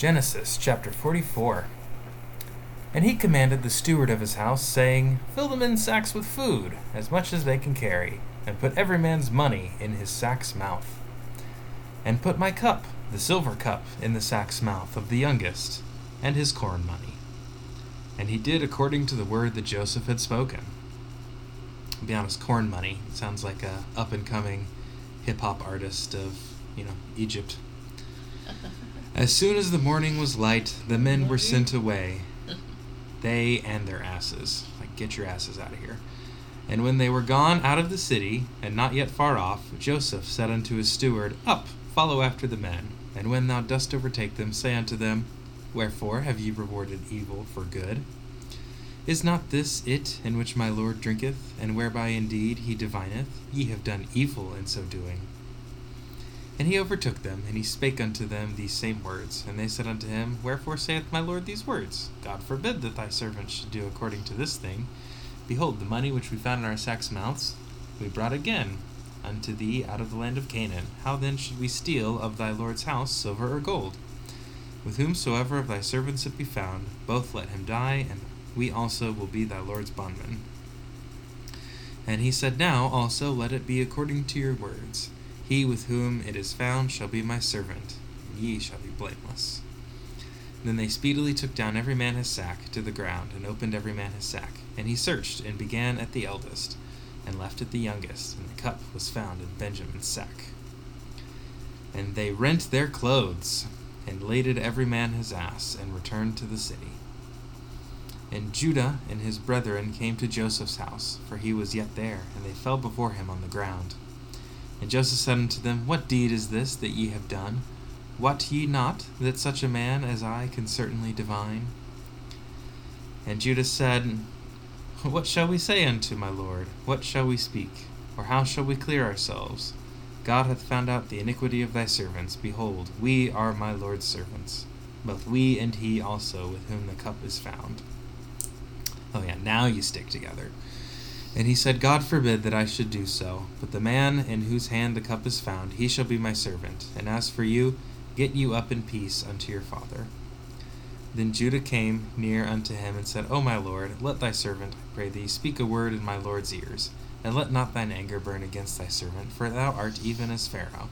Genesis chapter 44. And he commanded the steward of his house, saying, Fill them in sacks with food, as much as they can carry, and put every man's money in his sack's mouth. And put my cup, the silver cup, in the sack's mouth of the youngest, and his corn money. And he did according to the word that Joseph had spoken. To be honest, corn money sounds like a up and coming hip hop artist of, you know, Egypt. As soon as the morning was light, the men were sent away, they and their asses. Like, get your asses out of here. And when they were gone out of the city, and not yet far off, Joseph said unto his steward, Up, follow after the men, and when thou dost overtake them, say unto them, Wherefore have ye rewarded evil for good? Is not this it in which my Lord drinketh, and whereby indeed he divineth? Ye have done evil in so doing. And he overtook them, and he spake unto them these same words. And they said unto him, Wherefore saith my Lord these words? God forbid that thy servants should do according to this thing. Behold, the money which we found in our sacks' mouths, we brought again unto thee out of the land of Canaan. How then should we steal of thy Lord's house silver or gold? With whomsoever of thy servants it be found, both let him die, and we also will be thy Lord's bondmen. And he said, Now also let it be according to your words. He with whom it is found shall be my servant, and ye shall be blameless. Then they speedily took down every man his sack to the ground, and opened every man his sack. And he searched, and began at the eldest, and left at the youngest, and the cup was found in Benjamin's sack. And they rent their clothes, and laded every man his ass, and returned to the city. And Judah and his brethren came to Joseph's house, for he was yet there, and they fell before him on the ground. And Joseph said unto them, What deed is this that ye have done? Wot ye not that such a man as I can certainly divine? And Judas said, What shall we say unto my Lord? What shall we speak? Or how shall we clear ourselves? God hath found out the iniquity of thy servants. Behold, we are my Lord's servants, both we and he also with whom the cup is found. Oh, yeah, now you stick together. And he said, God forbid that I should do so, but the man in whose hand the cup is found, he shall be my servant. And as for you, get you up in peace unto your father. Then Judah came near unto him and said, O my lord, let thy servant, I pray thee, speak a word in my lord's ears, and let not thine anger burn against thy servant, for thou art even as Pharaoh.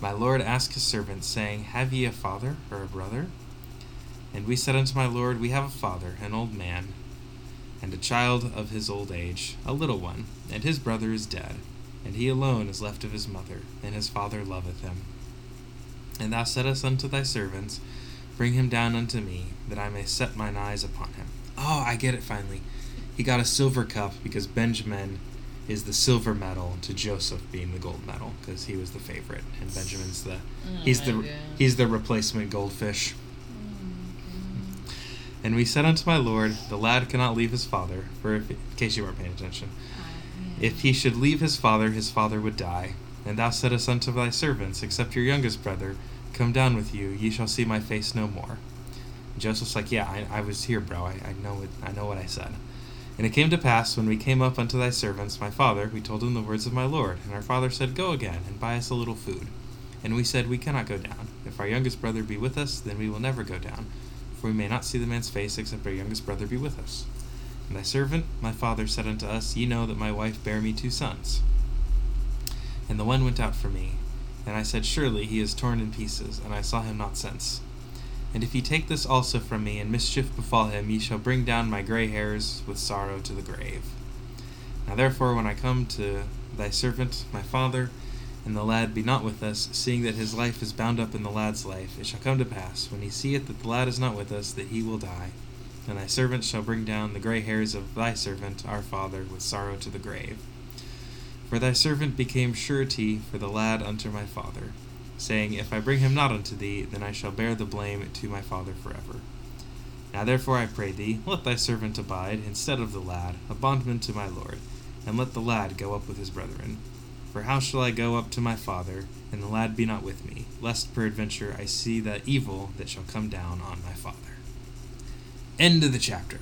My lord asked his servant, saying, Have ye a father or a brother? And we said unto my lord, We have a father, an old man, and a child of his old age, a little one, and his brother is dead, and he alone is left of his mother, and his father loveth him. And thou saidst unto thy servants, Bring him down unto me, that I may set mine eyes upon him. Oh, I get it finally. He got a silver cup because Benjamin is the silver medal to Joseph being the gold medal because he was the favorite and Benjamin's the Oh he's the God. he's the replacement goldfish. And we said unto my lord, the lad cannot leave his father, for if, in case you weren't paying attention, oh, if he should leave his father, his father would die. And thou saidst unto thy servants, Except your youngest brother come down with you, ye shall see my face no more. And Joseph's like, Yeah, I, I was here, bro. I, I know it. I know what I said. And it came to pass when we came up unto thy servants, my father, we told him the words of my lord. And our father said, Go again and buy us a little food. And we said, We cannot go down. If our youngest brother be with us, then we will never go down. For we may not see the man's face except our youngest brother be with us. And thy servant, my father, said unto us, Ye know that my wife bare me two sons. And the one went out for me. And I said, Surely he is torn in pieces, and I saw him not since. And if ye take this also from me, and mischief befall him, ye shall bring down my grey hairs with sorrow to the grave. Now therefore, when I come to thy servant, my father, and the lad be not with us, seeing that his life is bound up in the lad's life, it shall come to pass, when he seeth that the lad is not with us, that he will die. And thy servant shall bring down the grey hairs of thy servant, our father, with sorrow to the grave. For thy servant became surety for the lad unto my father, saying, If I bring him not unto thee, then I shall bear the blame to my father forever. Now therefore I pray thee, let thy servant abide instead of the lad, a bondman to my lord, and let the lad go up with his brethren. For how shall I go up to my father, and the lad be not with me, lest peradventure I see that evil that shall come down on my father? End of the chapter.